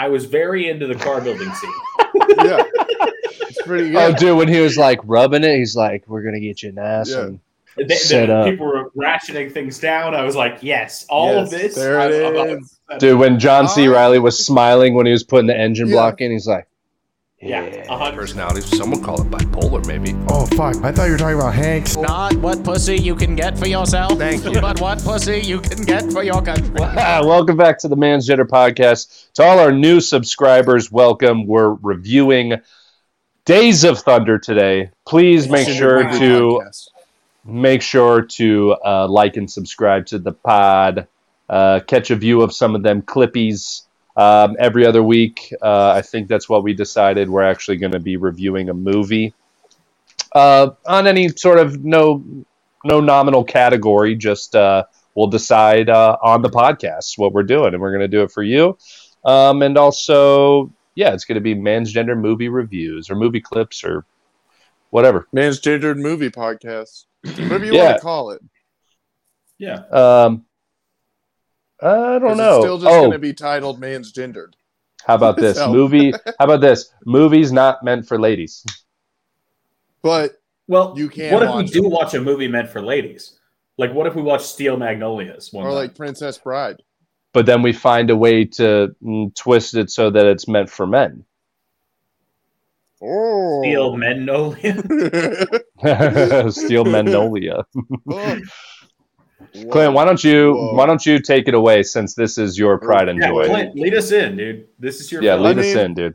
I was very into the car building scene. yeah, it's pretty oh, Good. Oh, dude, when he was like rubbing it, he's like, "We're gonna get you an ass." Yeah. And They- they- up. people were ratcheting things down. I was like, yes, all of this. there I'm- it I'm- dude, when John C. Reilly was smiling when he was putting the engine Yeah. block in, he's like, Yeah, a hundred. personality. Some would call it bipolar, maybe. Oh fuck! I thought you were talking about Hanks. Not what pussy you can get for yourself, Thank you. but what pussy you can get for your country. Ah, welcome back to the Man's Gender Podcast. To all our new subscribers, welcome. We're reviewing Days of Thunder today. Please make sure Movie to make sure to uh, like and subscribe to the pod. Uh, catch a view of some of them clippies um, every other week. Uh, I think that's what we decided. We're actually going to be reviewing a movie uh, on any sort of no no nominal category. Just uh, we'll decide uh, on the podcast what we're doing, and we're going to do it for you. Um, and also, yeah, it's going to be man's gender movie reviews or movie clips or whatever. Man's Gendered Movie Podcast. Whatever you Yeah. want to call it. Yeah. Um, I don't know. It's still just oh, going to be titled Man's Gendered. how about this So- movie? How about this movies not meant for ladies? But Well, You can what if we do them. watch a movie meant for ladies? Like, what if we watch Steel Magnolias? One or time? like Princess Bride. But then we find a way to mm, twist it so that it's meant for men. Oh. Steel Magnolia. Steel Magnolia. Oh. Clint, why don't you Whoa. why don't you take it away since this is your pride and yeah, joy? Clint, lead us in, dude. This is your Yeah, film. lead I us mean- in, dude.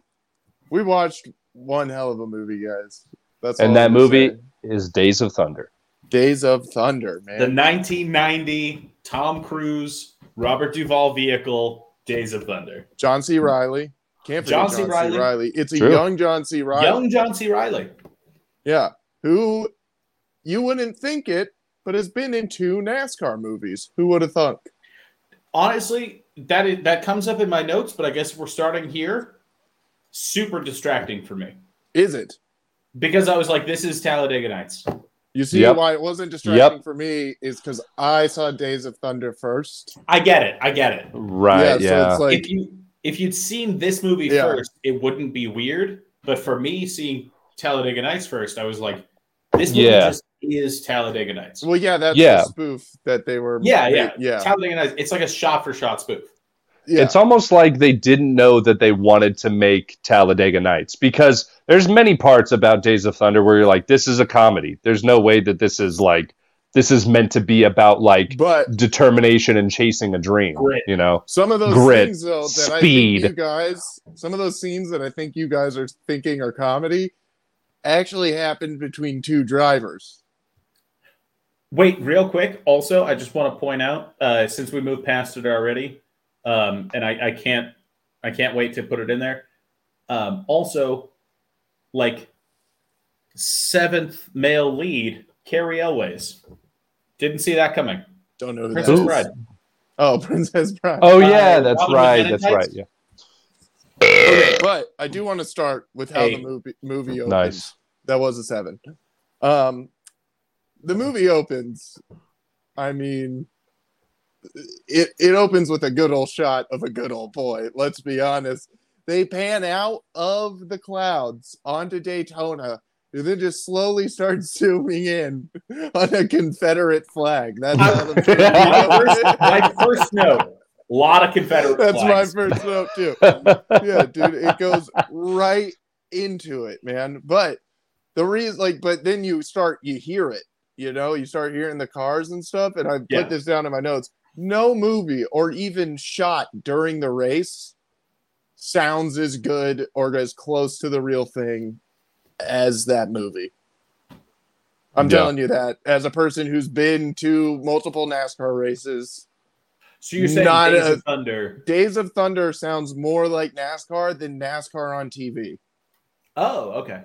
We watched one hell of a movie, guys. That's all And that I'm movie say. is Days of Thunder. Days of Thunder, man. the 1990 Tom Cruise, Robert Duvall vehicle, Days of Thunder. John C. Reilly. Can't forget John John, C. C. Reilly. It's a True. young John C. Reilly. Young John C. Reilly. Yeah. Who you wouldn't think it, but has been in two NASCAR movies. Who would have thunk? Honestly, that is, that comes up in my notes, but I guess we're starting here. Super distracting for me Is it? because I was like, "This is Talladega Nights." You see Yep. why it wasn't distracting for me is because I saw Days of Thunder first. I get it. I get it. Right, yeah, yeah. so it's like if you if you'd seen this movie Yeah. first, it wouldn't be weird. But for me, seeing Talladega Nights first, I was like, "This movie Yeah. just is Talladega Nights." well, yeah, that's Yeah. the spoof that they were. Yeah, yeah, yeah, Talladega Nights. It's like a shot for shot spoof. yeah. It's almost like they didn't know that they wanted to make Talladega Nights because there's many parts about Days of Thunder where you're like, this is a comedy. There's no way that this is like this is meant to be about like but determination and chasing a dream. Grit. You know? some of those Grit, scenes though that speed. I think you guys, some of those scenes that I think you guys are thinking are comedy, actually happened between two drivers. Wait, real quick. Also, I just want to point out uh, since we moved past it already, um, and I, I can't, I can't wait to put it in there. Um, also, like seventh male lead, Cary Elwes. Didn't see that coming. Don't know who Princess that is. Bride. Oh, Princess Bride. Oh Uh, yeah, that's Robin right. That's right. Yeah. Okay, but I do want to start with how Hey. the movie movie opens. Nice. That was a seven. Um, the movie opens. I mean, it it opens with a good old shot of a good old boy. Let's be honest. They pan out of the clouds onto Daytona, and then just slowly start zooming in on a Confederate flag. That's how the movie my, opens. first, my first note. A lot of Confederate That's flags. my first note too. yeah, dude, it goes right into it, man. But the reason, like, but then you start, you hear it, you know, you start hearing the cars and stuff. And I put Yeah. this down in my notes. No movie or even shot during the race sounds as good or as close to the real thing as that movie. I'm Yeah. telling you that as a person who's been to multiple NASCAR races. So you're saying Not Days a- of Thunder? Days of Thunder sounds more like NASCAR than NASCAR on TV. Oh, okay.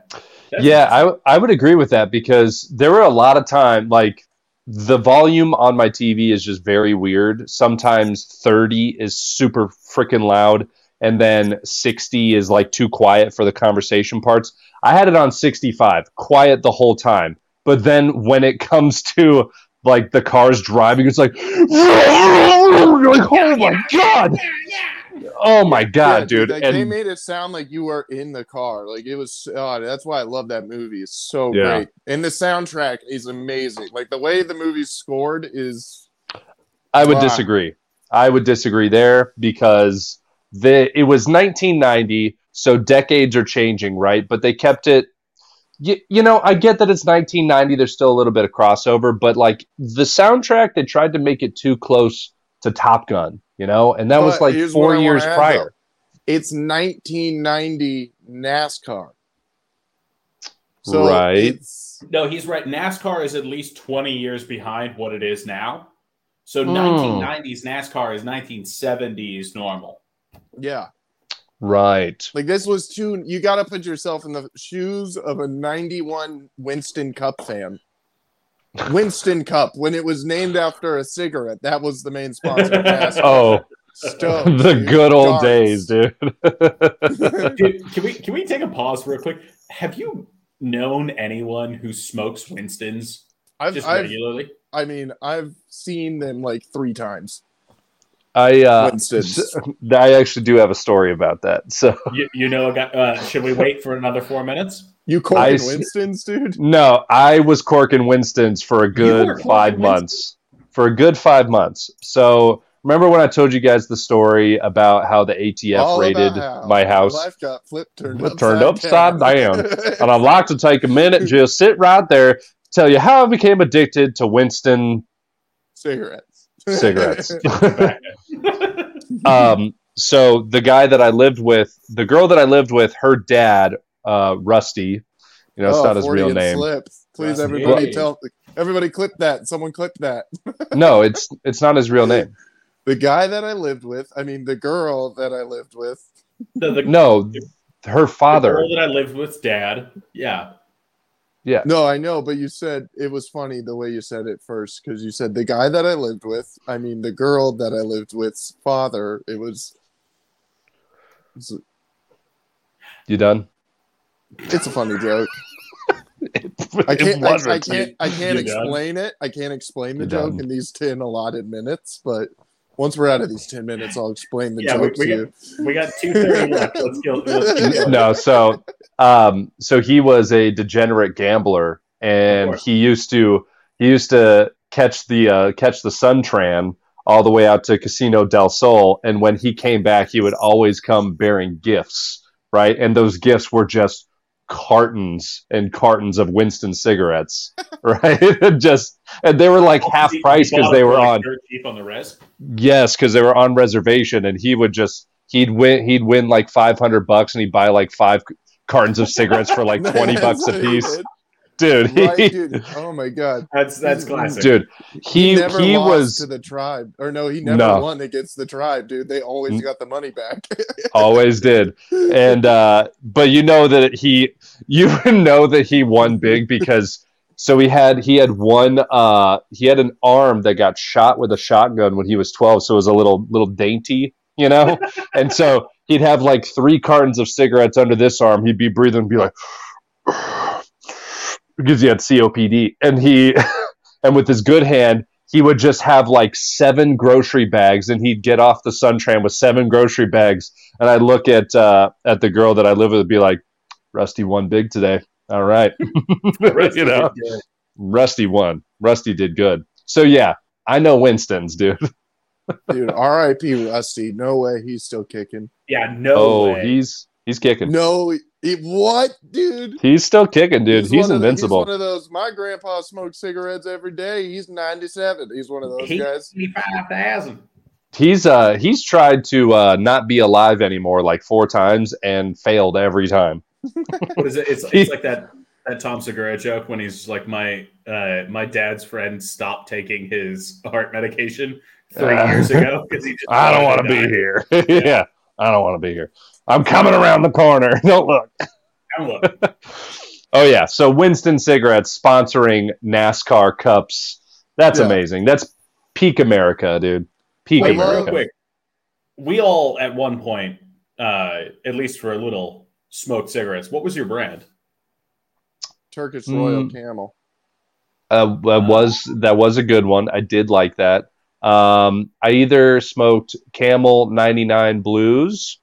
That's yeah, I, w- I would agree with that because there were a lot of time like the volume on my TV is just very weird. Sometimes 30 is super freaking loud and then 60 is like too quiet for the conversation parts. I had it on 65, quiet the whole time. But then when it comes to like the cars driving, it's like, you're like oh my god, Oh my god, Yeah, dude! Like, they made it sound like you were in the car. Like it was. Oh, that's why I love that movie. It's so Yeah. great, and the soundtrack is amazing. Like the way the movie's scored is. I would Wow. disagree. I would disagree there because the it was 1990, so decades are changing, right? But they kept it. You, you know, I get that it's 1990. There's still a little bit of crossover, but like the soundtrack, they tried to make it too close to Top Gun, you know, and that was like four what I wanna years add, prior. It's 1990 NASCAR. So Right. It's, No, he's right. NASCAR is at least 20 years behind what it is now. So Hmm. 1990s NASCAR is 1970s normal. yeah. Right. Like this was too. You got to put yourself in the shoes of a '91 Winston Cup fan. Winston Cup, when it was named after a cigarette, that was the main sponsor. Oh, Stokes, the dude. good old Darts. days, dude. Dude, can we can we take a pause real quick? Have you known anyone who smokes Winston's I've, just I've, regularly? I mean, I've seen them like three times. I uh, Winston's. s- I actually do have a story about that. So You, you know, a guy- uh, should we wait for another four minutes? You I corking Winston's, dude? No, I was corking Winston's for a good five months. For a good five months. So remember when I told you guys the story about how the ATF All raided my house? Life got flipped, turned Flipped, upside, turned upside down. And I'd like to take a minute, just sit right there, tell you how I became addicted to Winston Cigarettes. Cigarettes. um, so the guy that I lived with, the girl that I lived with, her dad, uh, Rusty, you know, it's Oh, not his real name. Slips. Please, Rusty. everybody, Hey. tell everybody clip that. Someone clip that. No, it's it's not his real name. The guy that I lived with, I mean, the girl that I lived with. The, the, No, her the father. girl that I lived with, dad. Yeah. No, I know, but you said it was funny the way you said it first because you said the guy that I lived with. I mean, the girl that I lived with's father. It was. It's, You done? it's a funny joke. I can't. I. I can't. I can't You're done? explain it. I can't explain the You're joke done. in these ten allotted minutes. But once we're out of these ten minutes, I'll explain the Yeah, joke we to you. We got two thirty left. Let's go. Let's keep no, so um, so he was a degenerate gambler, and he used to he used to catch the uh, catch the Suntran all the way out to Casino del Sol, and when he came back, he would always come bearing gifts, right? And those gifts were just cartons and cartons of Winston cigarettes, right? just and they were like oh, half price because they were like, on dirt cheap on the res. Yes, because they were on reservation, and he would just he'd win he'd win like five hundred bucks, and he'd buy like five cartons of cigarettes for like twenty bucks a That's what he piece. Did. Dude, Right, dude. Oh my god. That's that's classic. dude, he never he lost was to the tribe, or no, he never No. won against the tribe, dude. They always Mm. got the money back. always did, and uh, but you know that he you know that he won big because so he had he had one uh he had an arm that got shot with a shotgun when he was twelve, so it was a little little dainty, you know, and so he'd have like three cartons of cigarettes under this arm. He'd be breathing, and be like. Because he had COPD, and he, and with his good hand, he would just have like seven grocery bags, and he'd get off the Suntran with seven grocery bags. And I'd look at uh, at the girl that I live with, and be like, "Rusty won big today. All right, you know, Rusty won. Rusty did good. So yeah, I know Winston's, dude. dude, R.I.P. Rusty. No way, he's still kicking. Yeah, no oh, way. he's he's kicking. No, he, what, dude? He's still kicking, dude. He's, one of the- invincible. he's one of those. My grandpa smoked cigarettes every day. He's ninety-seven. He's one of those He- guys. Eighty-five thousand. he's uh he's tried to uh not be alive anymore like four times and failed every time. What is it? It's, it's like that that Tom Segura joke when he's like, my uh, my dad's friend stopped taking his heart medication three Uh, years ago because he just I don't want to be here. yeah, I don't want to be here. I'm coming around the corner. Don't look. Come look. Oh yeah, so Winston Cigarettes sponsoring NASCAR Cups. That's Yeah. amazing. That's peak America, dude. Peak Wait, real America. quick. We all at one point, uh, at least for a little, smoked cigarettes. What was your brand? Turkish Royal Mm. Camel. Uh, that was that was a good one. I did like that. Um, I either smoked Camel 99 Blues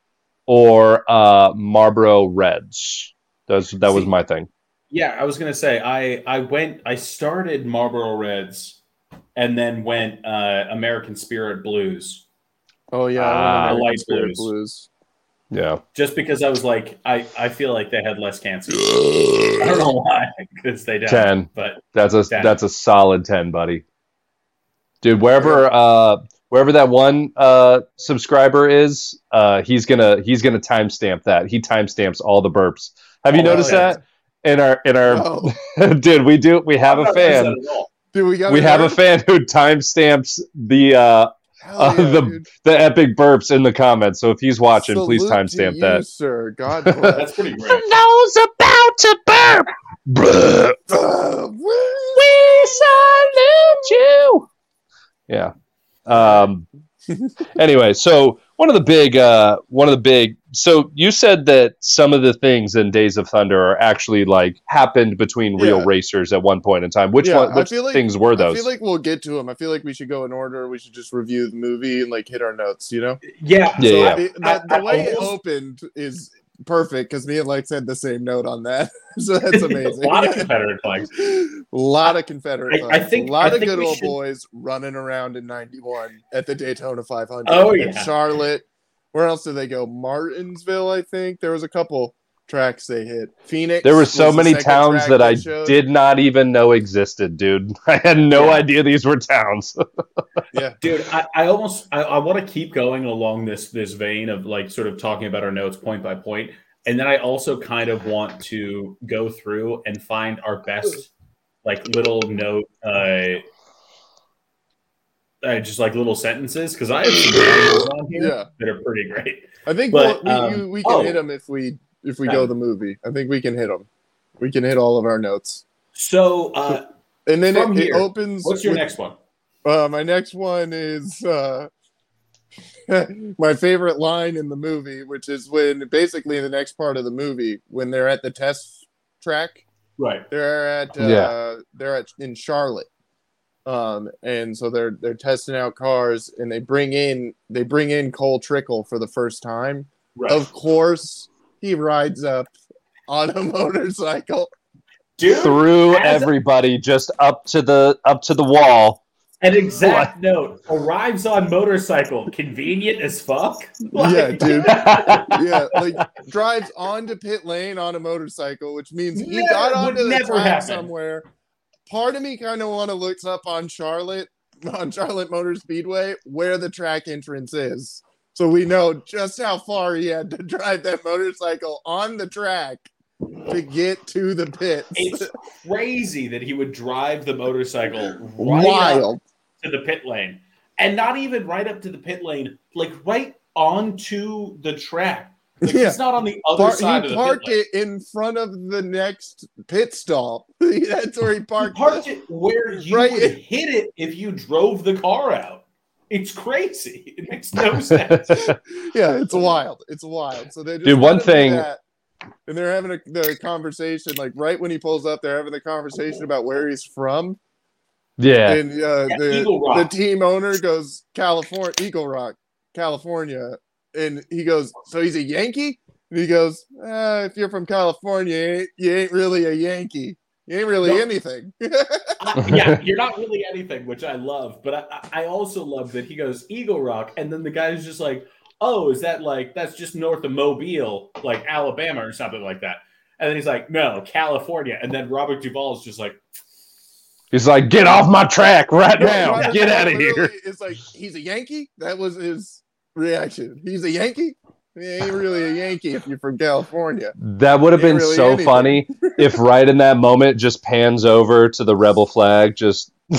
or uh, Marlboro Reds. That's, that was my thing. Yeah, I was gonna say I I went I started Marlboro Reds and then went uh, American Spirit Blues Oh yeah, Ah, I love light Spirit blues. blues. Yeah. just because I was like I I feel like they had less cancer. I don't know why because they don't. 10. But That's a Ten. that's a solid 10, buddy. Dude, wherever uh wherever that one uh subscriber is, uh he's gonna he's gonna timestamp that. He timestamps all the burps. Have you Oh, noticed yeah. that? In our in our Oh, dude, we do we have a fan. that at all. dude, we got We have a fan who timestamps the uh Hell uh, yeah, the dude. the epic burps in the comments. So if he's watching, please Salute to timestamp you, that. sir. God bless. That's pretty great. those about to burp, Um. anyway, so one of the big, uh, one of the big. So you said that some of the things in Days of Thunder are actually like happened between real Yeah. racers at one point in time. Which Yeah, one? Which like- things were those? I feel like we'll get to them. I feel like we should go in order. We should just review the movie and like hit our notes. You know, Yeah, Yeah, So yeah. the, I- the, the I way it almost- opened is perfect because me and Lex had the same note on that. so that's amazing. a lot of Confederate flags. A lot of Confederate I- I flags. think- a lot I of good old should- boys running around in '91 at the Daytona 500. Oh, yeah. Charlotte. Where else did they go? Martinsville, I think. There was a couple tracks they hit. Phoenix. there were so the many towns that I showed. did not even know existed, dude. I had no Yeah. idea these were towns. Yeah, dude, I, I almost I, I want to keep going along this this vein of like sort of talking about our notes point by. And then I also kind of want to go through and find our best like little note uh, uh just like little sentences because I have some on here Yeah. that are pretty great. I think But, we'll, um, we, you- we can oh. hit them if we if we Yeah. go the movie. I think we can hit them. We can hit all of our notes, So uh and then From it, it opens. what's your with- next one? Uh, my next one is uh, my favorite line in the movie, which is when basically in the next part of the movie when they're at the test track. Right. They're at uh, Yeah. they're at in Charlotte. Um, and so they're they're testing out cars and they bring in they bring in Cole Trickle for the first time. Right. Of course, he rides up on a motorcycle. Dude, Threw as a- everybody just up to the up to the wall. an exact note arrives on motorcycle, convenient as fuck. Yeah, dude. yeah, like drives onto pit lane on a motorcycle, which means he Never- got would onto the never track happen. somewhere. Part of me kind of want to look up on Charlotte, on Charlotte Motor Speedway, where the track entrance is, so we know just how far he had to drive that motorcycle on the track to get to the pits. It's crazy that he would drive the motorcycle right Wild. to the pit lane, and not even right up to the pit lane, like right onto the track. Like, Yeah. It's not on the other Par- side he of the parked pit it in front of the next pit stop. That's where he He parked. parked it where you Right. would hit it if you drove the car out. It's crazy. It makes no sense. yeah, it's wild. It's wild. So they just Dude, one thing- that, and they're having a, the conversation like right when he pulls up. They're having the conversation about where he's from, Yeah. and uh, Yeah, the the team owner goes California, Eagle Rock, California, and he goes, so he's a Yankee. And he goes, uh, if you're from California, you ain't, you ain't really a Yankee. You ain't really No. anything. I- yeah, you're not really anything, which I love. But I, I I also love that he goes Eagle Rock, and then the guy's just like, "Oh, is that like that's just north of Mobile, like Alabama or something like that?" And then he's like, "No, California." And then Robert Duvall is just like, He's like, get off my track right now. Get out of here. It's like he's a Yankee. That was his reaction. He's a Yankee. He ain't really a Yankee if you're from California. That would have been really so anything. funny if right in that moment just pans over to the rebel flag. Just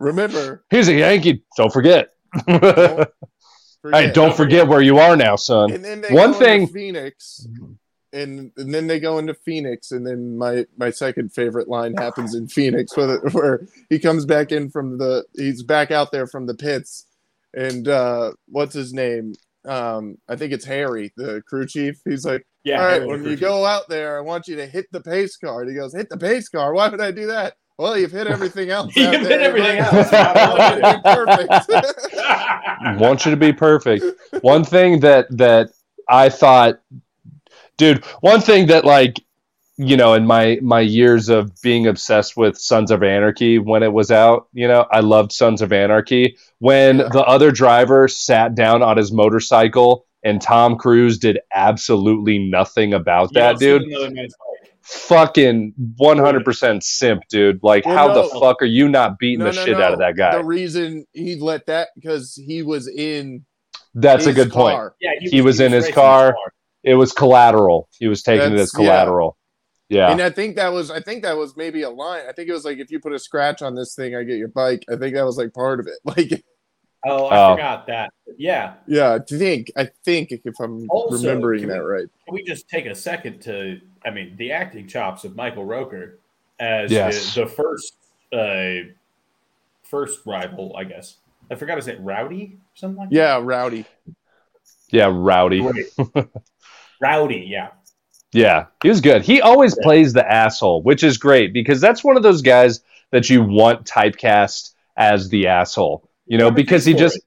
Remember, he's a Yankee. Don't forget. don't hey, forget. don't forget where you are now, son. And then they One go thing- Phoenix, and, and then they go into Phoenix, and then my my second favorite line happens in Phoenix, where where he comes back in from the he's back out there from the pits, and uh, what's his name? Um, I think it's Harry, the crew chief. He's like, "Yeah." all right, when Crew you Chief." go out there, I want you to hit the pace car. He goes, hit the pace car. Why would I do that? Well, you've hit everything else. You've out hit there. everything Like, else. perfect. want you to be perfect. One thing that that I thought, dude. One thing that like you know in my my years of being obsessed with Sons of Anarchy when it was out, you know, I loved Sons of Anarchy. When Yeah. the other driver sat down on his motorcycle and Tom Cruise did absolutely nothing about You that, don't dude. another man's bike. Fucking one hundred percent simp, dude. Like, Well, how the fuck are you not beating No, the no, shit no. out of that guy? The reason he let that because he was in. That's a his good point. Yeah, He was in his racing car. It was collateral. He was taking it as collateral. Yeah. And I think that was I think that was maybe a line. I think it was like if you put a scratch on this thing, I get your bike. I think that was like part of it. Like Oh, I Oh. forgot that. Yeah. yeah, I think I think if I'm Also, remembering that we- right. Can we just take a second to, I mean, the acting chops of Michael Rooker as Yes. the, the first uh, first rival, I guess. I forgot his name, Rowdy or something like Yeah, rowdy. Yeah, rowdy. Rowdy, yeah. Yeah, he was good. He always plays the asshole, which is great because that's one of those guys that you want typecast as the asshole. You know, because he just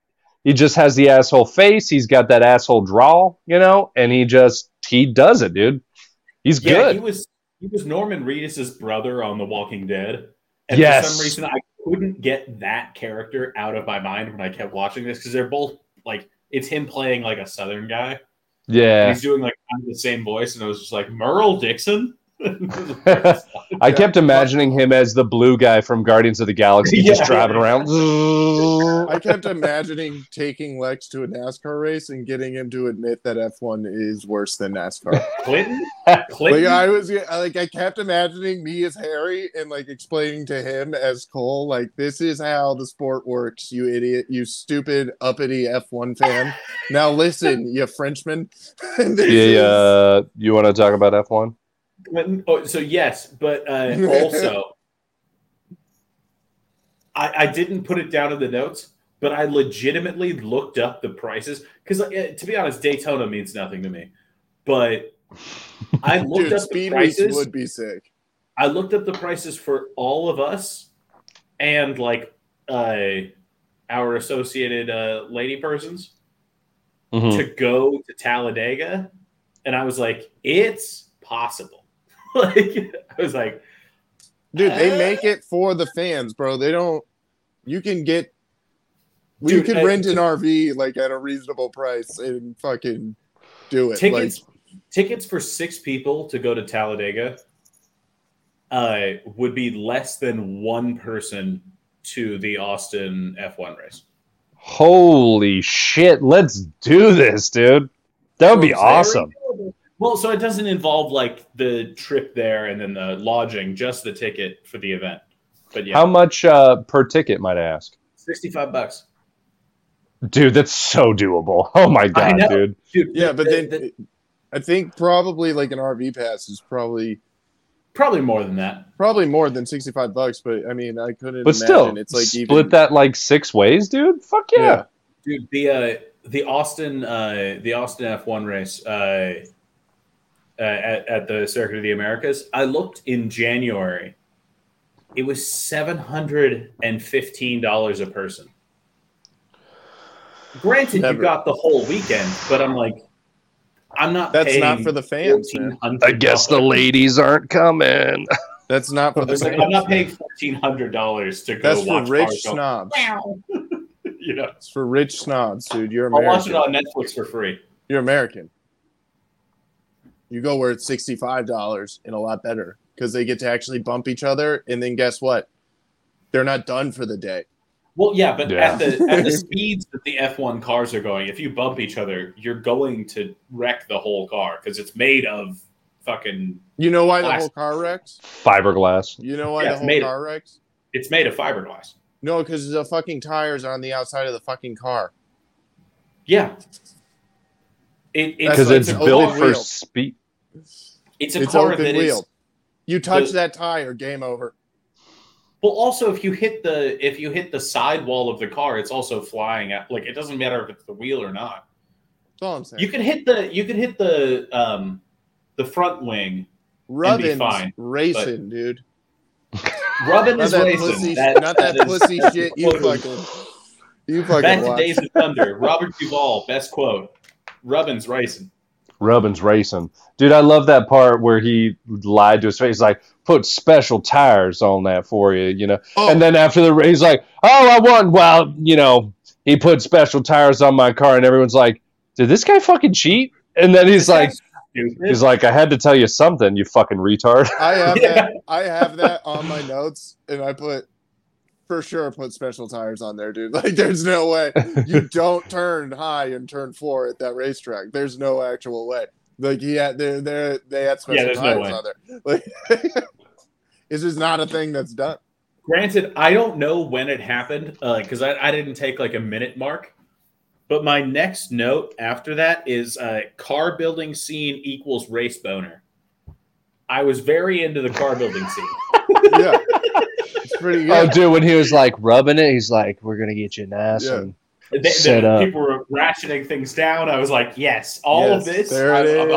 he just has the asshole face. He's got that asshole drawl, you know, and he just he does it, dude. He's Yeah, good. he was he was Norman Reedus's brother on The Walking Dead. And Yes. for some reason I couldn't get that character out of my mind when I kept watching this because they're both like it's him playing like a southern guy. And yeah. he's doing like kind of the same voice, and I was just like, Merle Dixon. I kept imagining him as the blue guy from Guardians of the Galaxy, Yeah. just driving around. I kept imagining taking Lex to a NASCAR race and getting him to admit that F1 is worse than NASCAR. Clinton. like Clinton. I was like I kept imagining me as Harry and like explaining to him as Cole like this is how the sport works you idiot you stupid uppity F1 fan now listen you Frenchman yeah, is- uh, you want to talk about F one? Clinton. Oh, so yes, but uh, also, I, I didn't put it down in the notes, but I legitimately looked up the prices because, uh, to be honest, Daytona means nothing to me. But I looked dude up the speed race prices. would be sick I looked up the prices for all of us and like uh, our associated uh, lady persons Mhm. to go to Talladega, and I was like, it's possible. like I was like, dude they make it for the fans bro they don't you can get you Dude, could uh, rent an RV like at a reasonable price and fucking do it tickets like tickets for six people to go to Talladega uh, would be less than one person to the Austin F1 race. Holy shit! Let's do this, dude. That would be awesome. very- Well, so it doesn't involve like the trip there and then the lodging, just the ticket for the event. But yeah, How much uh, per ticket, might I ask? sixty-five bucks, Dude, that's so doable. Oh my god, dude. dude. yeah but the- then the- I think probably like an RV pass is probably probably more than that. probably more than 65 bucks but i mean i couldn't But imagine still, it's like split even that like six ways, dude. Fuck yeah. Yeah. Dude, the uh, the Austin uh, the Austin F1 race uh, uh, at, at the Circuit of the Americas, I looked in January. It was seven hundred and fifteen dollars a person. Granted, Never. you got the whole weekend, but I'm like, I'm not. that's not for the fans man I guess the ladies aren't coming. that's not for the was like, fans I'm not paying fourteen hundred dollars to go that's for watch rich cars go, snobs You know, it's for rich snobs dude you're American. I'll watch it on Netflix for free. you're american you go where it's $65 and a lot better because they get to actually bump each other and then guess what they're not done for the day Well, yeah, but Yeah. at the at the speeds that the F1 cars are going, if you bump each other, you're going to wreck the whole car because it's made of fucking. you know why the whole car wrecks Fiberglass. you know why Yeah, the whole made- car wrecks It's made of fiberglass. no because the fucking tires are on the outside of the fucking car Yeah. It, it's, Because like it's built for speed. It's a it's car open that wheel is. you touch the- that tire game over Well, also if you hit the if you hit the sidewall of the car, it's also flying at like it doesn't matter if it's the wheel or not. that's all i'm saying You can hit the you can hit the um the front wing. Rubbin's fine, racing, dude. Rubbin is that racing. pussy, That- not that is- pussy that's shit. You fucking, you fucking. Back to. Days of Thunder. Robert Duvall, best quote. Rubbin's racing. Rubbin's racing. Dude, I love that part where he lied to his face. He's like, put special tires on that for you, you know? Oh. And then after the race, he's like, oh, I won. Well, you know, he put special tires on my car, and everyone's like, did this guy fucking cheat? And then he's like, he's like, I had to tell you something, you fucking retard. I have Yeah. that. I have that on my notes, and I put for sure put special tires on there, dude. Like, there's no way you don't turn high and turn four at that racetrack. There's no actual way. Like, he had they they they had special there's no tires way. on there. Like, it's just not a thing that's done. Granted, I don't know when it happened uh, because I, I didn't take like a minute mark. But my next note after that is uh, car building scene equals race boner. I was very into the car building scene. Yeah, it's pretty Oh, dude, when he was like rubbing it, he's like, we're going to get you nice. Yeah. And They- they- Set up. people were rationing things down. I was like, yes, all Yes, of this. There I'm- it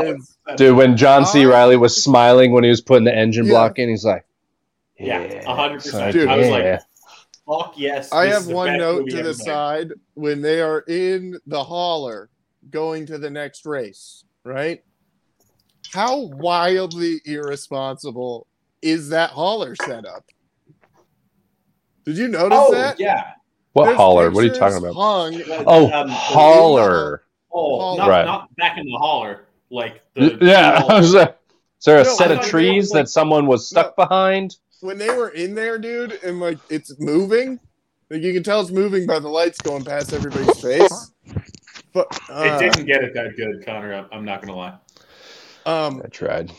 I'm- dude, when John C. Oh. Reilly was smiling when he was putting the engine Yeah. block in, he's like, Yeah, a hundred It's percent. Dude. I was yeah. like, fuck yes. I have one note to the made. side when they are in the hauler going to the next race, right? How wildly irresponsible is that hauler setup? Did you notice Oh that? yeah. what There's holler? What are you talking about? Hung. Oh, Um, hauler. Oh, Hauler. not, Right. not back in the holler. Like the Yeah. I Is there a No, set of trees were like- that someone was stuck behind? When they were in there, dude, and like it's moving, like you can tell it's moving by the lights going past everybody's face. But it uh, didn't get it that good, Connor. I'm- I'm not gonna lie. um, I tried.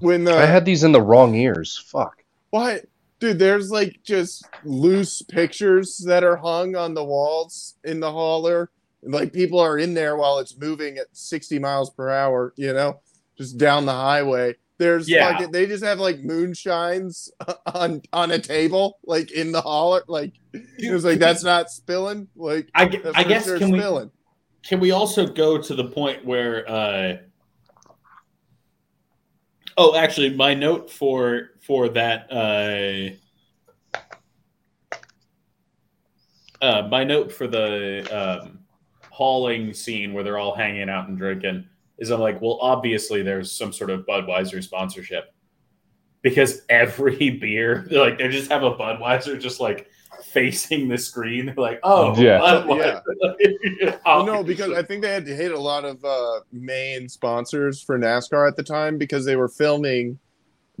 when the I had these in the wrong ears. Fuck. What? Dude, there's like just loose pictures that are hung on the walls in the hauler. Like people are in there while it's moving at 60 miles per hour, you know, just down the highway. There's Yeah. fucking, they just have like moonshines on on a table, like in the hauler. Like it was like that's not spilling. Like I, I guess sure can we can we also go to the point where uh oh actually my note for for that uh uh my note for the um hauling scene where they're all hanging out and drinking is I'm like, well, obviously there's some sort of Budweiser sponsorship. Because every beer, like, they just have a Budweiser just like facing the screen. They're like, oh, Yeah. Budweiser. Well, no, because I think they had to hit a lot of uh, main sponsors for NASCAR at the time because they were filming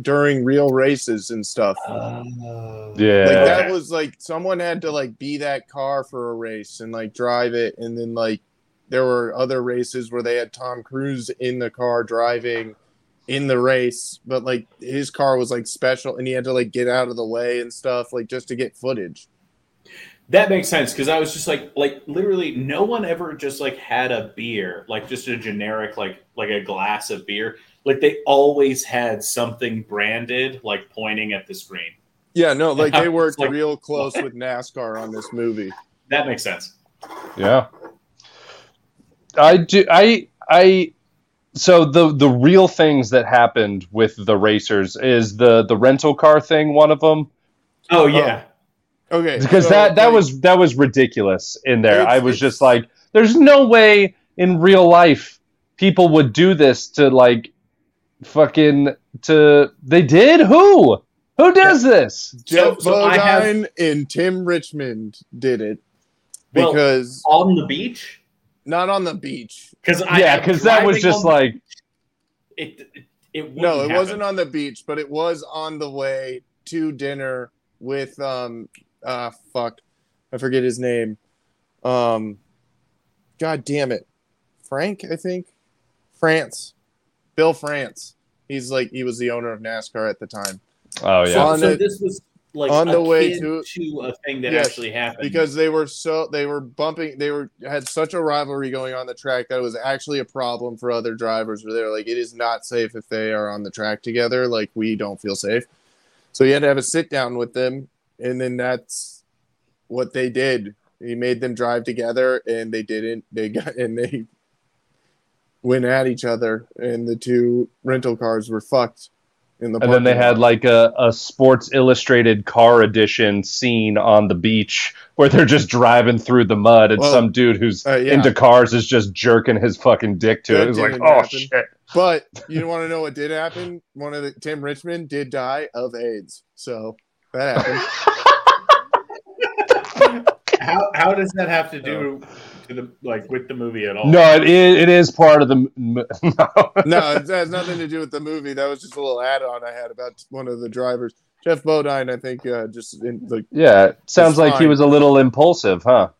during real races and stuff. Yeah. like that was like someone had to like be that car for a race and like drive it and then like there were other races where they had Tom Cruise in the car driving in the race but like his car was like special and he had to like get out of the way and stuff like just to get footage That makes sense because I was just like, like literally, no one ever just like had a beer, like just a generic, like like a glass of beer. Like they always had something branded, like pointing at the screen. yeah no like they worked like, real close what? with NASCAR on this movie That makes sense. Yeah. I do I I so the the real things that happened with the racers is the the rental car thing one of them. Oh uh-huh. yeah, okay because so, that that like, was that was ridiculous in there. It's- I was just like there's no way in real life people would do this to like fucking to they did? Who? Who does this? Geoff So- so I have- Bodine and Tim Richmond did it Well, because on the beach? Not on the beach because yeah because that was just like it. It, it no, it wouldn't wasn't on the beach, but it was on the way to dinner with um ah fuck. I forget his name. Um God damn it. Frank, I think. France. Bill France. He's like he was the owner of NASCAR at the time. oh yeah So, so the- this was like on the way to- to a thing that Yes, actually happened Because they were so they were bumping they were had such a rivalry going on the track that it was actually a problem for other drivers where they're like it is not safe if they are on the track together. Like we don't feel safe. So he had to have a sit down with them and then that's what they did. He made them drive together and they didn't. They got and they went at each other and the two rental cars were fucked. In the and then they parking had like a, a Sports Illustrated car edition scene on the beach where they're just driving through the mud, and Well, some dude who's uh, yeah. into cars is just jerking his fucking dick to That it. It's like, didn't oh shit. But you want to know what did happen? One of the Tim Richmond did die of AIDS, so that happened. How how does that have to do to the like with the movie at all? No, it is, it is part of the. m- m- No. no, it has nothing to do with the movie. That was just a little add-on I had about one of the drivers, Geoff Bodine. I think uh, just in the Yeah, it sounds It's like he was a little impulsive, huh?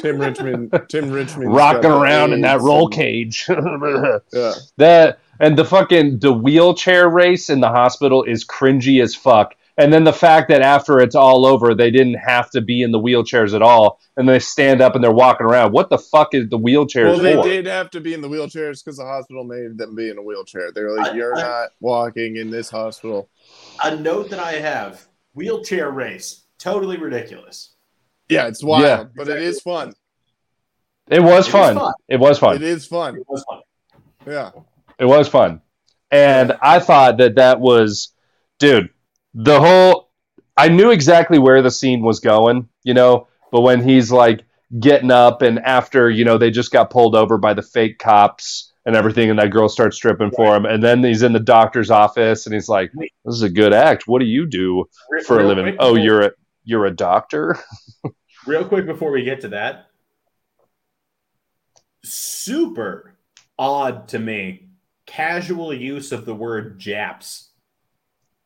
Tim Richmond. Tim Richmond Rocking around in that roll cage. Yeah, that and the fucking the wheelchair race in the hospital is cringy as fuck. And then the fact that after it's all over, they didn't have to be in the wheelchairs at all, and they stand up and they're walking around. What the fuck is the wheelchairs well, they for? did have to be in the wheelchairs because the hospital made them be in a wheelchair. They were like, I- "You're I- not walking in this hospital." A note that I have: wheelchair race, totally ridiculous. Yeah, it's wild, Yeah. but it is fun. It was It is fun. fun. It was fun. It is fun. It was fun. Yeah, It was fun. And I thought that that was, dude, the whole. I knew exactly where the scene was going, you know, but when he's like getting up and after, you know, they just got pulled over by the fake cops and everything, and that girl starts stripping for him. And then he's in the doctor's office and he's like, this is a good act. What do you do Re- for a living? Oh, you're a. You're a doctor? real quick before we get to that. Super odd to me. Casual use of the word Japs.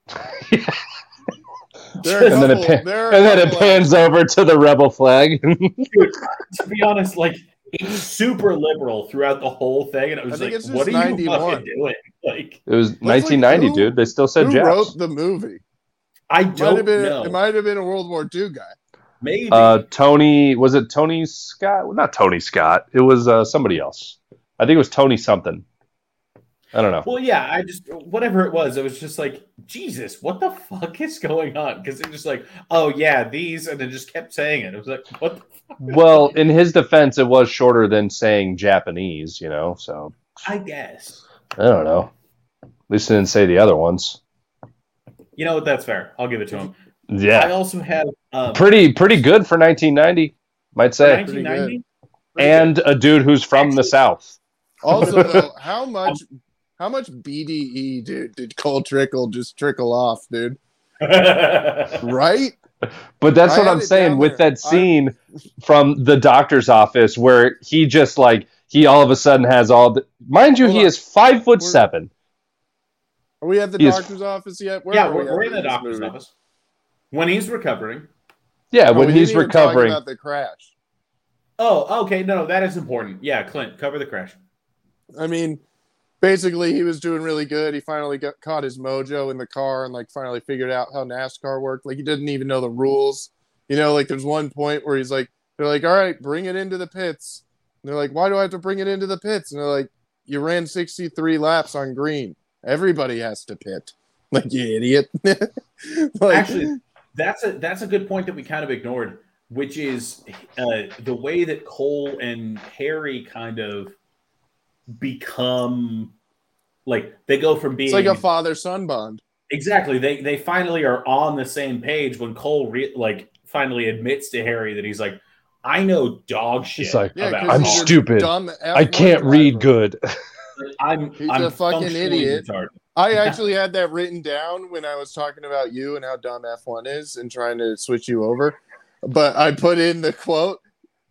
there are and then it, pan- there are a and then it couple pans over to the rebel flag. to be honest, like it's super liberal throughout the whole thing, and I was I like, "What are just you fucking doing?" Like, it was like, 1990, who- dude. They still said Who Japs. wrote the movie? I Might don't have been. know. It might have been a World War II guy. Maybe Uh, Tony was it Tony Scott? Well, not Tony Scott. It was uh, somebody else. I think it was Tony something. I don't know. Well, yeah, I just whatever it was, it was just like, Jesus, what the fuck is going on? Because they're just like, oh yeah, these, and then just kept saying it. It was like, what? The fuck? Well, in his defense, it was shorter than saying Japanese. You know, so I guess. I don't know. At least it didn't say the other ones. You know what? That's fair. I'll give it to him. Yeah. I also have um, pretty pretty good for 1990, might say. 1990. And a dude who's from the south. Also, though, how much, how much BDE, dude, did Cole Trickle just trickle off, dude? Right? But that's I what I'm saying with there. that scene from the doctor's office where he just like he all of a sudden has all the mind you, Hold he on. is five foot We're- seven. Are we at the He is- doctor's office yet? Where yeah, are we we're, we're in the doctor's movie? office when he's recovering. Yeah, Oh, when we he's even recovering. about the crash. Oh, okay, no, that is important. Yeah, Clint, cover the crash. I mean, basically, he was doing really good. He finally got caught his mojo in the car and like finally figured out how NASCAR worked. Like he didn't even know the rules. You know, like there's one point where he's like, they're like, all right, bring it into the pits. And they're like, why do I have to bring it into the pits? And they're like, you ran 63 laps on green. Everybody has to pit. Like you idiot. like, Actually, that's a that's a good point that we kind of ignored, which is uh, the way that Cole and Harry kind of become like they go from being it's like a father son bond. exactly they they finally are on the same page when Cole re- like finally admits to Harry that he's like I know dog shit He's like, Yeah, I'm he's stupid. dumb I F1 can't read good. I'm He's I'm a fucking idiot. retarded. I actually had that written down when I was talking about you and how dumb F1 is and trying to switch you over. But I put in the quote.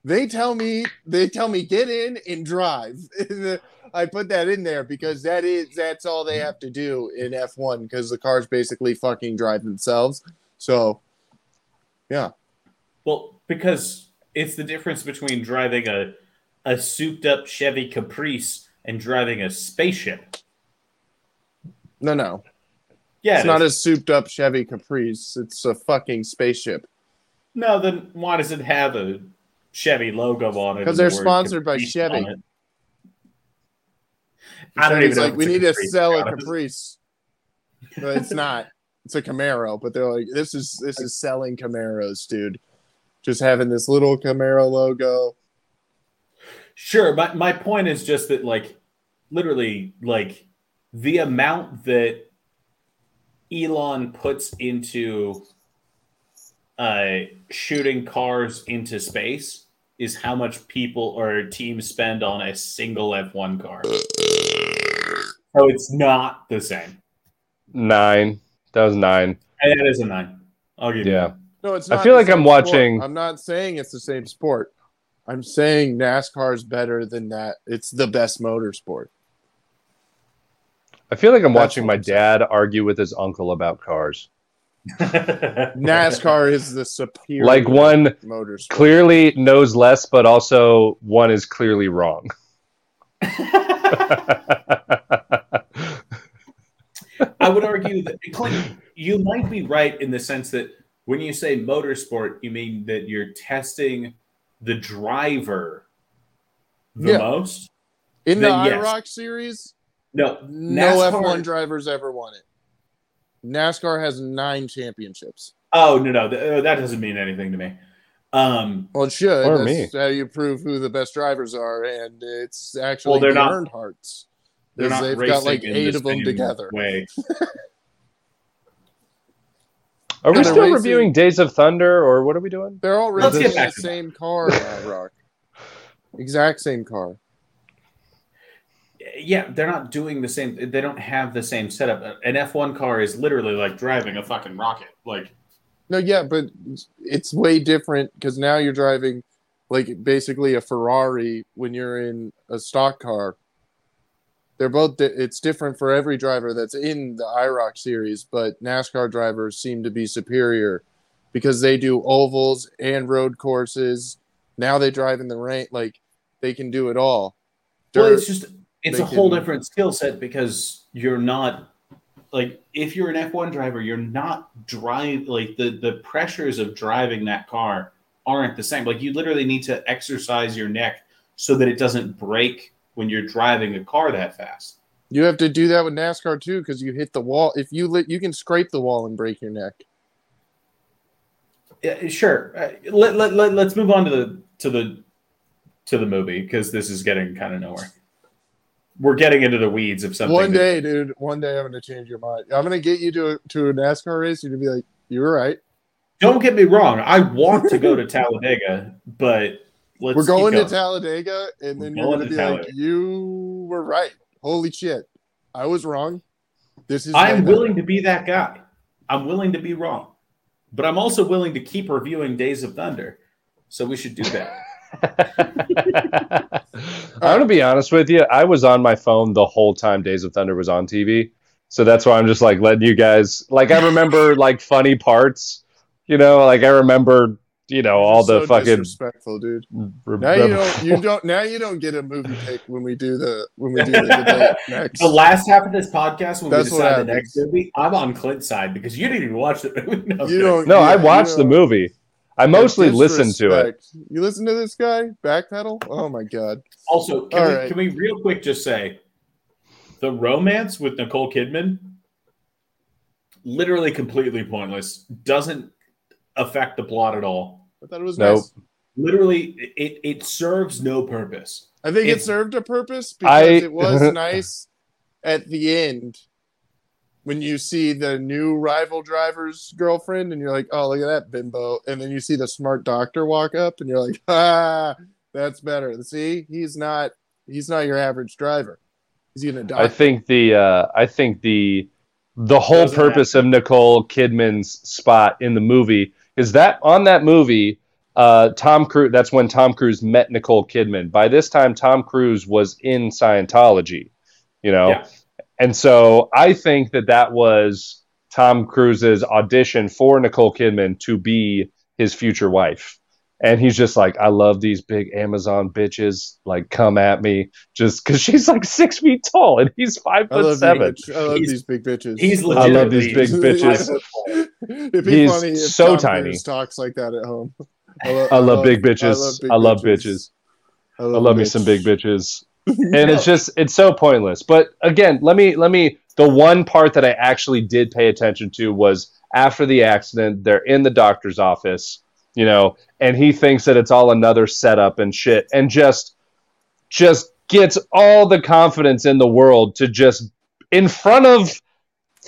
They tell me they tell me get in and drive. I put that in there because that is that's all they have to do in F1 because the cars basically fucking drive themselves. So yeah. Well, because it's the difference between driving a a souped up Chevy Caprice and driving a spaceship. no no. Yeah, it's it not is. a souped up Chevy Caprice. It's a fucking spaceship. no. Then why does it have a Chevy logo on it because they're the sponsored by Chevy. I don't Chevys even like if we it's need to sell a. Caprice. But it's not. It's a Camaro, but they're like, this is this is selling Camaros, dude. Just having this little Camaro logo. Sure, my my point is just that like literally like the amount that Elon puts into uh, shooting cars into space is how much people or teams spend on a single F1 car. So it's not the same. Nine. That was nine. And that is a nine. I'll give you Yeah. that. No, it's I feel like I'm same sport. watching- I'm not saying it's the same sport. I'm saying NASCAR is better than that. It's the best motorsport. I feel like I'm That's watching my I'm saying. dad argue with his uncle about cars. NASCAR is the superior Like one motorsport. clearly knows less, but also one is clearly wrong. I would argue that Clint, you might be right in the sense that when you say motorsport, you mean that you're testing the driver the Yeah. most. In the then yes. IROC series, No, no F1 drivers ever won it. NASCAR has nine championships. Oh no, no, th- uh, that doesn't mean anything to me. Um, Well, it should. Or That's how you prove who the best drivers are, and it's actually Well, they're the not- earned hearts. They're not they've got like eight of them together. Way. Are we They're still racing- reviewing Days of Thunder, or what are we doing? They're all racing get in back the same car, Rock. Exact same car. Yeah, they're not doing the same. They don't have the same setup. An F1 car is literally like driving a fucking rocket. Like, No, yeah, but it's way different because now you're driving like basically a Ferrari when you're in a stock car. They're both. Di- it's different for every driver that's in the IROC series, but NASCAR drivers seem to be superior because they do ovals and road courses. Now they drive in the rain. Like they can do it all. well, it's just it's a whole can- different skill set because you're not like if you're an F1 driver, you're not drive like the the pressures of driving that car aren't the same. Like you literally need to exercise your neck so that it doesn't break when you're driving a car that fast. you have to do that with NASCAR too because you hit the wall. If you lit, you can scrape the wall and break your neck. Yeah, sure. Uh, let, let, let, let's move on to the to the to the movie because this is getting kind of nowhere. We're getting into the weeds of something. One that- day, dude. One day, I'm gonna change your mind. I'm gonna get you to a, to a NASCAR race. You're gonna be like, "You were right. don't get me wrong. I want to go to Talladega, but let's We're going keep to Talladega," and then We're you're going gonna to be like, "You were right. Holy shit, I was wrong. This is." I'm willing to be that guy. I'm willing to be wrong, but I'm also willing to keep reviewing Days of Thunder. So we should do that. I'm gonna be honest with you. I was on my phone the whole time Days of Thunder was on TV, so that's why I'm just like letting you guys. Like I remember like funny parts, you know. Like I remember, you know, all the so fucking. disrespectful, dude. re- Now you don't. You don't. Now you don't get a movie pick when we do the when we do the debate next. The last half of this podcast, when That's we decide the next movie, I'm on Clint's side because you didn't even watch the movie. No, You don't. no, yeah, I you watched the don't- movie. I mostly listen to it. You listen to this guy backpedal? Oh my god. Also, can All we, right. can we real quick just say the romance with Nicole Kidman literally completely pointless. Doesn't affect the plot at all. I thought it was Nope. nice. Literally, it, it serves no purpose. I think it It's- served a purpose because I- it was nice at the end when you see the new rival driver's girlfriend and you're like, oh, look at that bimbo. And then you see the smart doctor walk up and you're like, ah, that's better. See, he's not he's not your average driver. He's gonna die. I think the uh, I think the the whole Doesn't purpose of Nicole Kidman's spot in the movie is that on that movie, uh, Tom Cruise. That's when Tom Cruise met Nicole Kidman. By this time, Tom Cruise was in Scientology, you know, Yeah. And so I think that that was Tom Cruise's audition for Nicole Kidman to be his future wife. And he's just like, I love these big Amazon bitches. Like, come at me, just because she's like six feet tall and he's five I foot love, seven. These, I love He's- these big bitches. He's I love these big bitches. It'd be He's funny if so Tom tiny. Cruise talks like that at home. I, lo- I love big bitches. I love big bitches. I I love me some big bitches. And it's just it's so pointless. But again, let me let me the one part that I actually did pay attention to was after the accident, they're in the doctor's office, you know, and he thinks that it's all another setup and shit and just just gets all the confidence in the world to just in front of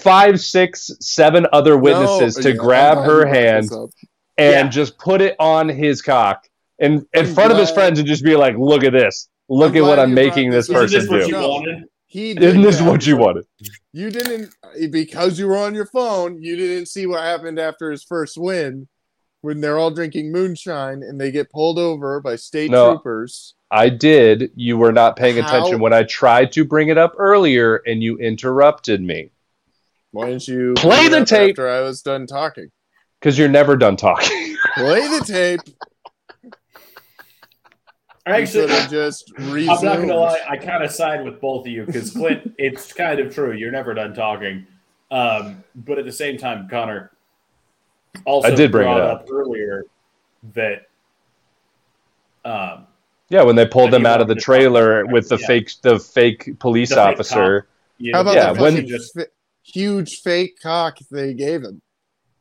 five, six, seven other witnesses No, to yeah, grab her glad hand and Yeah. just put it on his cock in in I'm front of his friends and just be like, "Look at this! Look I'm at what I'm making this this person Isn't this what do." you No. He did Isn't this that. what you wanted? You didn't because you were on your phone. You didn't see what happened after his first win, when they're all drinking moonshine and they get pulled over by state No. troopers. I did. You were not paying How- attention when I tried to bring it up earlier, and you interrupted me Why didn't you Play the tape. after I was done talking? because you're never done talking. Play the tape. I actually, Actually, just I'm not gonna lie. I kind of side with both of you because Clint, it's kind of true. You're never done talking, um, but at the same time, Connor also I did bring it brought up. up earlier that um, yeah, when they pulled them out of the wanted talk trailer with the yeah. fake the fake police The fake officer. you How about Yeah, the when- just huge fake cock they gave him?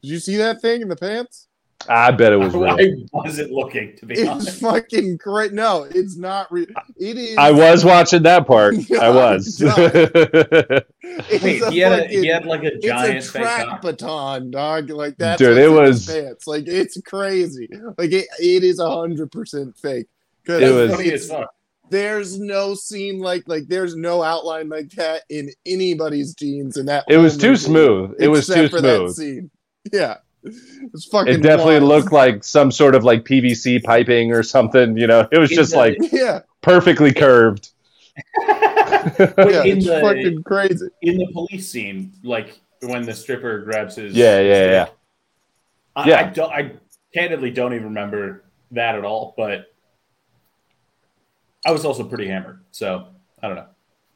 Did you see that thing in the pants? I bet it was real. I wasn't looking to be It's honest. fucking great. No, it's not real. It is. I was watching that part. I was. God. It's Wait, a he had, a, fucking- he had like a giant it's a track baton, dog. Like that, Dude, it was- pants. Like it's crazy. Like it, it is a hundred percent fake. 'Cause It was- Funny as fuck. There's no scene like like there's no outline like that in anybody's jeans and that. it was too movie, smooth. It was too except for that smooth. scene. Yeah, it's fucking. It definitely wild. looked like some sort of like PVC piping or something. You know, it was In just the- like Yeah, perfectly curved. Yeah, in it's the fucking crazy. in the police scene, like when the stripper grabs his Yeah, yeah, his yeah. dick, I, Yeah. I don't. I candidly don't even remember that at all. But I was also pretty hammered, so I don't know.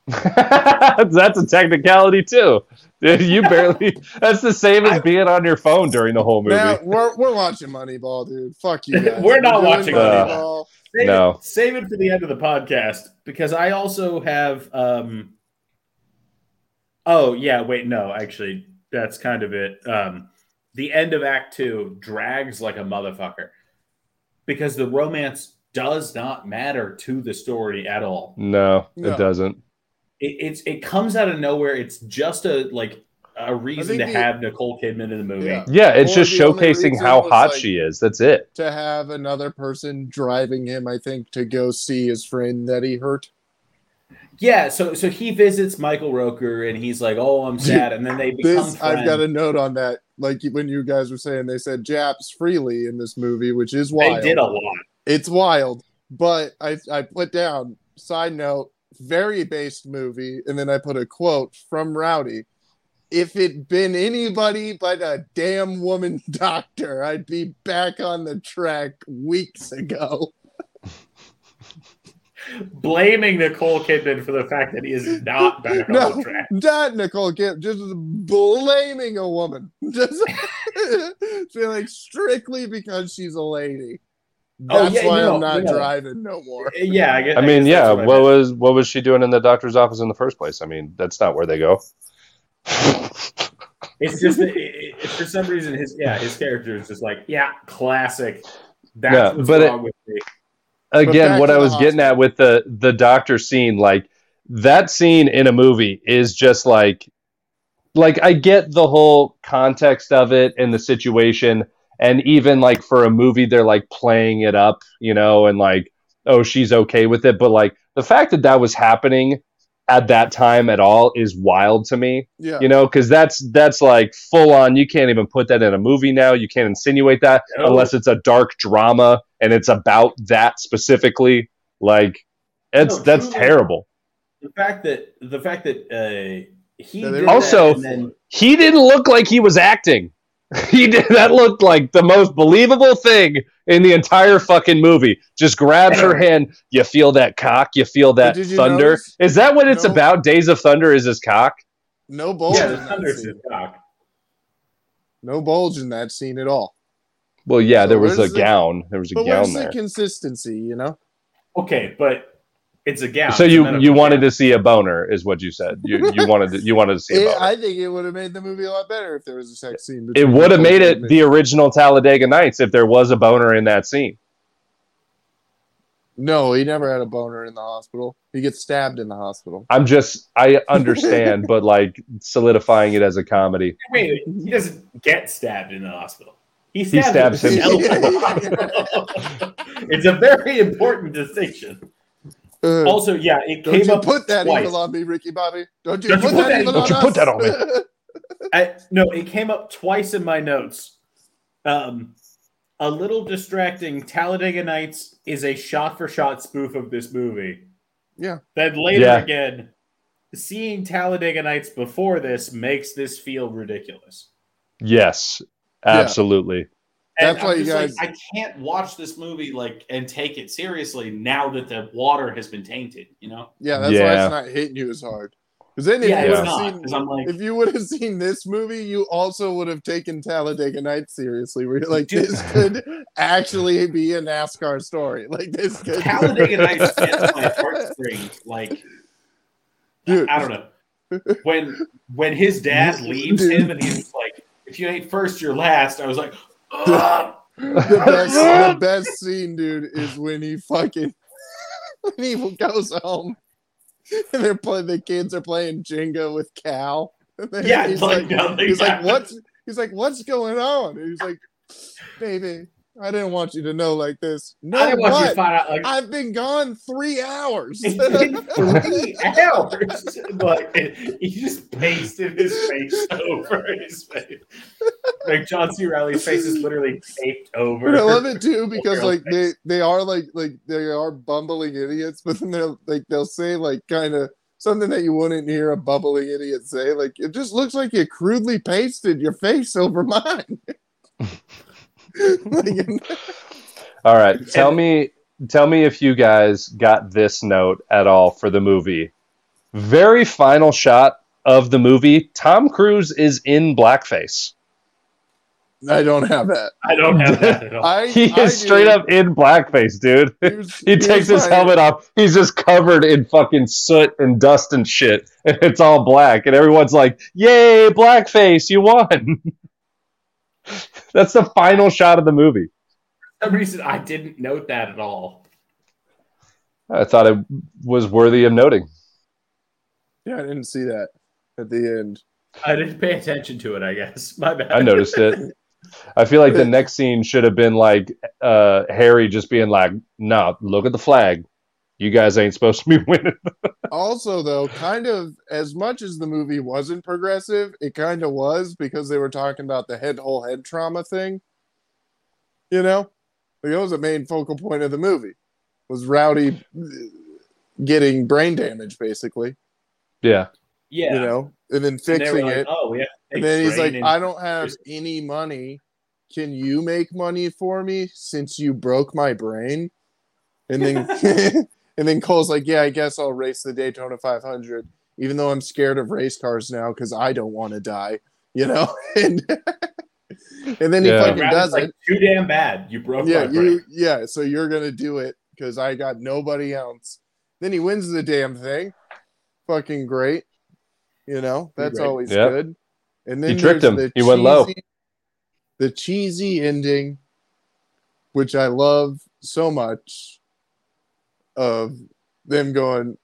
that's a technicality too. You barely. That's the same as being on your phone during the whole movie. Now we're we're watching Moneyball, dude. Fuck you guys. We're not doing watching Moneyball. Save, No. it, save it for the end of the podcast because I also have. um Oh yeah, wait, no, actually, that's kind of it. Um The end of Act Two drags like a motherfucker because the romance does not matter to the story at all. no, No. it doesn't. It, it's it comes out of nowhere. It's just a like a reason to the- have Nicole Kidman in the movie. Yeah. Yeah, it's Or just showcasing how hot like- she is. That's it. to have another person driving him, I think, to go see his friend that he hurt. Yeah, so so he visits Michael Rooker and he's like, "Oh, I'm sad," and then they become This friends. I've got a note on that. Like when you guys were saying, they said Japs freely in this movie, which is wild. They did a lot. It's wild, but I I put down side note very based movie, and then I put a quote from Rowdy. If it'd been anybody but a damn woman doctor, I'd be back on the track weeks ago. blaming Nicole Kidman for the fact that he is not back on the track. not Nicole Kidman, just blaming a woman, just feel like strictly because she's a lady. Oh, That's yeah, why no, I'm not no. driving no more. Yeah, I, guess, I mean, guess yeah. that's What, was what was she doing in the doctor's office in the first place? I mean, that's not where they go. It's just it, it, for some reason his yeah his character is just like yeah classic. That's Yeah, what's but it- with me. Again, what I the was getting at with the the doctor scene, like that scene in a movie is just like, like I get the whole context of it and the situation, and even like for a movie, they're like playing it up, you know, and like, oh, she's okay with it, but like the fact that that was happening at that time at all is wild to me. Yeah. you know because that's that's like full on you can't even put that in a movie now you can't insinuate that No. unless it's a dark drama and it's about that specifically like it's No, that's terrible The fact that the fact that uh, he Yeah, did Also- that and then he didn't look like he was acting he did that looked like the most believable thing in the entire fucking movie just grabs her hand you feel that cock you feel that you thunder notice? is that what it's No. about days of thunder is his cock No bulge. yeah in the that thunder scene. cock. No bulge in that scene at all. well yeah So there was a the- gown there was a But gown where's there the consistency? You know. Okay, but it's a gown. So you you wanted gown. to see a boner, is what you said. You you wanted to, you wanted to see a It- boner. I think it would have made the movie a lot better if there was a sex scene. It would have made it Kidman. the original Talladega Nights if there was a boner in that scene. No, he never had a boner in the hospital. He gets stabbed in the hospital. I'm just I understand, but like solidifying it as a comedy. Wait, he doesn't get stabbed in the hospital. He He stabs, stabs himself. in the hospital. it's a very important distinction. Uh, Also, yeah, it came up. don't came you up put that twice. evil on me, Ricky Bobby. Don't you, Don't you put, put that that- evil don't on you us. put that on me. I, no, it came up twice in my notes. Um, a little distracting. Talladega Nights is a shot-for-shot spoof of this movie. Yeah. Then later Yeah. again, seeing Talladega Nights before this makes this feel ridiculous. Yes, absolutely. And That's why I'm you guys- like, I can't watch this movie like and take it seriously now that the water has been tainted. You know? yeah, that's why it's not hitting you as hard. Because then if yeah, you would not. seen I'm like, if you would have seen this movie, you also would have taken Talladega Nights seriously. Where you're like, Dude. this could actually be a NASCAR story. Like this could Talladega Nights gets my heartstrings. Like, Dude. I don't know. When when his dad leaves Dude. him and he's like, "If you ain't first, you're last," I was like, "Ugh." the best the best scene, dude, is when he fucking when he goes home and they're playing the kids are playing Jenga with Cal. And Yeah, he's like, like, he's like, what's he's like, what's going on? And he's like, baby, I didn't want you to know like this. No, I didn't want you to find out. Like, I've been gone three hours. three hours. Like, he just pasted his face over his face. Like John C. Reilly's face is literally taped over. I love it too because like they they are like like they are bumbling idiots, but then they're like they'll say like kind of something that you wouldn't hear a bubbling idiot say. Like it just looks like you crudely pasted your face over mine. like, All right, tell me tell me if you guys got this note at all for the movie. Very final shot of the movie, Tom Cruise is in blackface. I don't have that. I don't have that at all. I He I is straight do. up in blackface, dude. Here's- He here's takes his my- helmet off. He's just covered in fucking soot and dust and shit. And it's all black. And everyone's like, Yay, blackface, you won. That's the final shot of the movie. For some reason, I didn't note that at all. I thought it was worthy of noting. Yeah, I didn't see that at the end. I didn't pay attention to it. I guess my bad. I noticed it. I feel like the next scene should have been like uh, Harry just being like, "No, look at the flag. You guys ain't supposed to be winning." Also, though, kind of as much as the movie wasn't progressive, it kind of was because they were talking about the head whole head trauma thing. You know, like that was the main focal point of the movie was Rowdy uh, getting brain damage, basically. yeah, yeah. You know, and then fixing were like, it. Oh, yeah. And then he's like, and- I don't have any money. Can you make money for me since you broke my brain? And then and then Cole's like, Yeah, I guess I'll race the Daytona 500, even though I'm scared of race cars now because I don't want to die, you know? And and then he Yeah. fucking does like it. too damn bad. You broke Yeah, my you yeah, so you're gonna do it because I got nobody else. Then he wins the damn thing. Fucking great. You know, that's Great. always Yep. good. And then he tricked there's him. the He went low. The cheesy ending, which I love so much, of them going,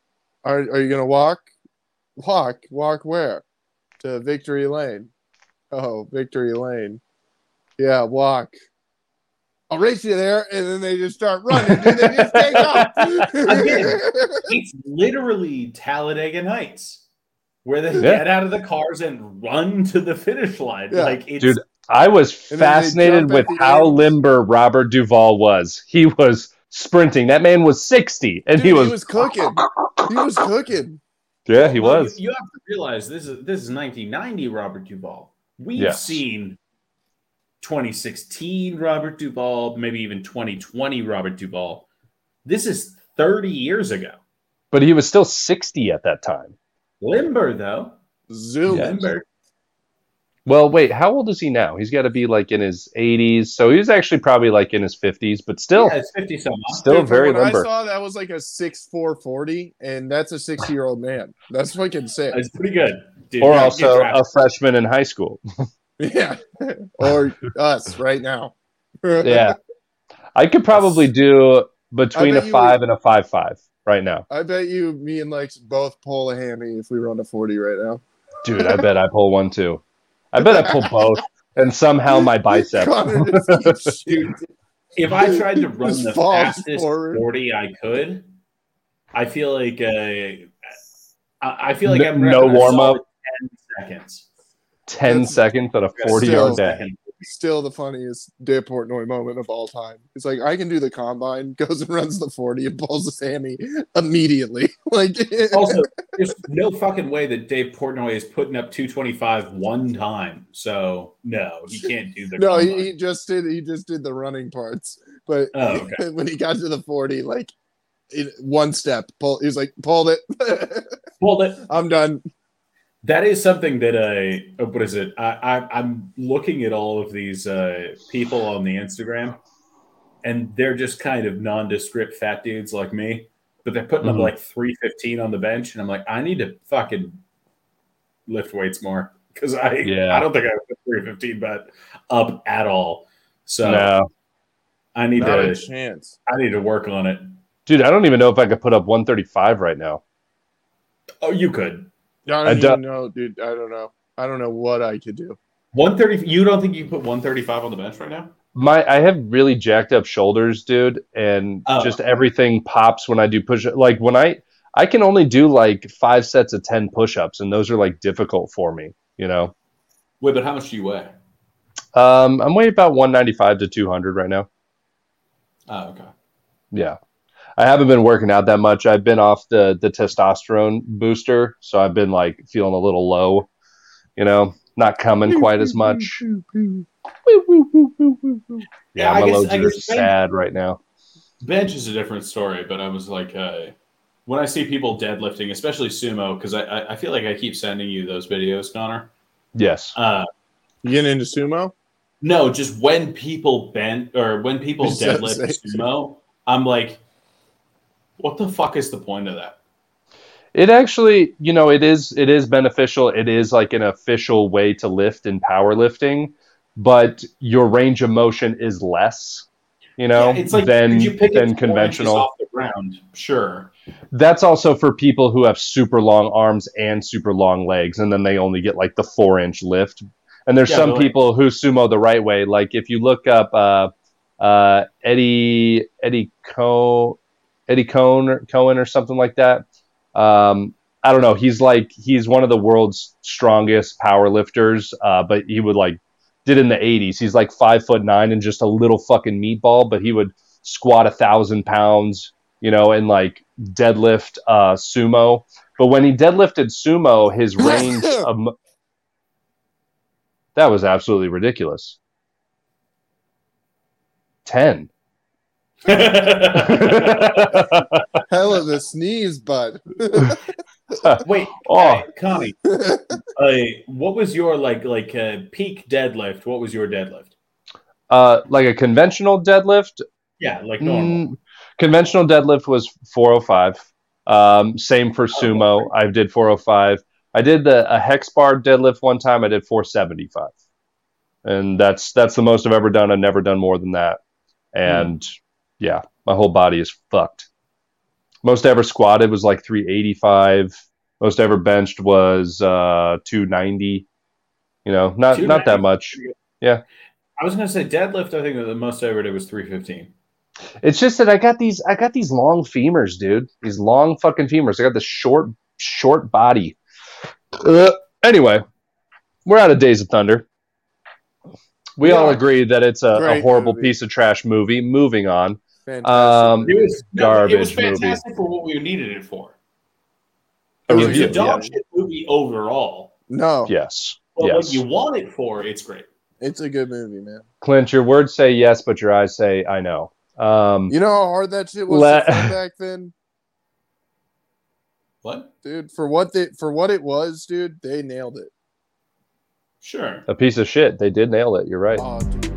"Are are you gonna walk? Walk, walk where? To Victory Lane. Oh, Victory Lane. Yeah, walk. I'll race you there, and then they just start running, and they just take off. Again. It's literally Talladega Nights, where they Yeah. get out of the cars and run to the finish line. Yeah. Like it's Dude, I was And then they fascinated with how limber Robert Duvall was. He was sprinting. That man was sixty, and Dude, he was, cooking. He was cooking. yeah, he Well, was. You, you have to realize this is this is 1990 Robert Duvall. We've Yes. seen 2016 Robert Duvall, maybe even 2020 Robert Duvall. This is 30 years ago. But he was still sixty at that time. Limber though. Zoom. Yeah. Limber. Well, wait, how old is he now? He's got to be like in his 80s. So he's actually probably like in his 50s, but still, Yeah, it's 50 some odd. still Dude, very what limber. I saw that was like a six four forty, and that's a sixty year old man. That's fucking sick. It's pretty good. Dude, or also a freshman in high school. Yeah, or us right now. Yeah. I could probably do between a bet you five and a five five right now, I bet you, me and Lex both pull a hammy if we run a forty right now. dude. I bet I pull one too. I bet I pull both, and somehow my bicep. Connor just keeps shooting. If I tried to run the fastest forward. 40 I could, I feel like uh, I I feel like No- I'm no warm-up? 10 seconds. Ten That's- seconds at a forty-yard dash. Second. Still the funniest Dave Portnoy moment of all time. It's like I can do the combine, goes and runs the forty and pulls the Sammy immediately. like Also, there's no fucking way that Dave Portnoy is putting up 225 one time. So no, he can't do the. no, he, he just did he just did the running parts, but Oh, when he got to the forty, like in one step, pull. He was like pulled it. well, that I'm done. That is something that I uh, what is it? I, I I'm looking at all of these uh, people on the Instagram, and they're just kind of nondescript fat dudes like me, but they're putting Mhm. up like 315 on the bench, and I'm like, I need to fucking lift weights more because I Yeah. I don't think I put 315 but up at all. So No, I need Not to a chance. I need to work on it. dude, I don't even know if I could put up one thirty five right now. Oh, you could. I don't I even don't- know, dude. I don't know. I don't know what I could do. 130. You don't think you can put 135 on the bench right now? My I have really jacked up shoulders, dude, and Oh. just everything pops when I do push like when I I can only do like five sets of 10 push-ups and those are like difficult for me, you know. Wait, but how much do you weigh? Um I'm weighing about 195 to 200 right now. Oh, okay. Yeah. I haven't been working out that much. I've been off the the testosterone booster, so I've been like feeling a little low, you know, not coming quite as much. Yeah, I my guess- loads I are guess- sad right now. Bench is a different story, but I was like, uh, when I see people deadlifting, especially sumo, because I, I I feel like I keep sending you those videos, Connor. Yes. Uh, You getting into sumo? no, just when people bend or when people deadlift sumo, I'm like, what the fuck is the point of that? It actually, you know, it is it is beneficial. It is like an official way to lift in powerlifting, but your range of motion is less, you know, Yeah, it's like than you pick than conventional. off the ground. Sure. That's also for people who have super long arms and super long legs, and then they only get like the four inch lift. And there's Yeah, some people who sumo the right way. Like if you look up uh, uh, Eddie Eddie Co Eddie Cohn or Cohen or something like that. Um, I don't know. He's like he's one of the world's strongest power lifters, uh, but he would like did in the 80s. He's like five foot nine and just a little fucking meatball, but he would squat a thousand pounds, you know, and like deadlift uh, sumo. But when he deadlifted sumo, his range of mo- that was absolutely ridiculous. Ten. Hell of a sneeze, bud. Wait, Oh. hey, Connie, uh, what was your like like uh, peak deadlift? What was your deadlift? uh, like a conventional deadlift, Yeah, like normal. Mm, conventional deadlift was 405. Um, same for sumo. I did 405. I did the a hex bar deadlift one time. I did 475, and that's that's the most I've ever done. I've never done more than that. And yeah, my whole body is fucked. Most I ever squatted was like 385. Most I ever benched was uh, 290. You know, not not that much. Yeah. I was gonna say deadlift. I think the most I ever did was three fifteen. It's just that I got these I got these long femurs, dude. These long fucking femurs. I got this short short body. Uh, anyway, we're out of Days of Thunder. We We all agree that it's a, a horrible movie. piece of trash movie. Moving on. Fantastic. Um, It was no, it was Garbage movie. fantastic for what we needed it for. A It was review, a dog yeah. shit movie overall, no, Yes. but yes. what you want it for, it's great. it's a good movie, man. Clint, your words say yes, but your eyes say I know. Um, You know how hard that shit was Let- back then, What? dude. For what they for what it was, dude, they nailed it. Sure. a piece of shit. They did nail it. You're right. Oh, dude.